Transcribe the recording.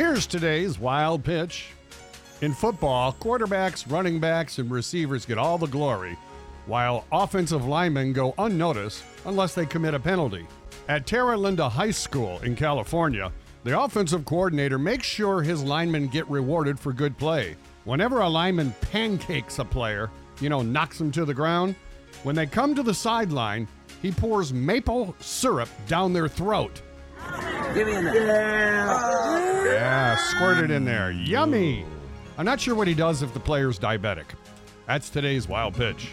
Here's today's wild pitch. In football, quarterbacks, running backs, and receivers get all the glory, while offensive linemen go unnoticed unless they commit a penalty. At Terra Linda High School in California, the offensive coordinator makes sure his linemen get rewarded for good play. Whenever a lineman pancakes a player, you know, knocks him to the ground, when they come to the sideline, he pours maple syrup down their throat. Give me a yeah. Yeah, squirt it in there. Yummy. I'm not sure what he does if the player's diabetic. That's today's wild pitch.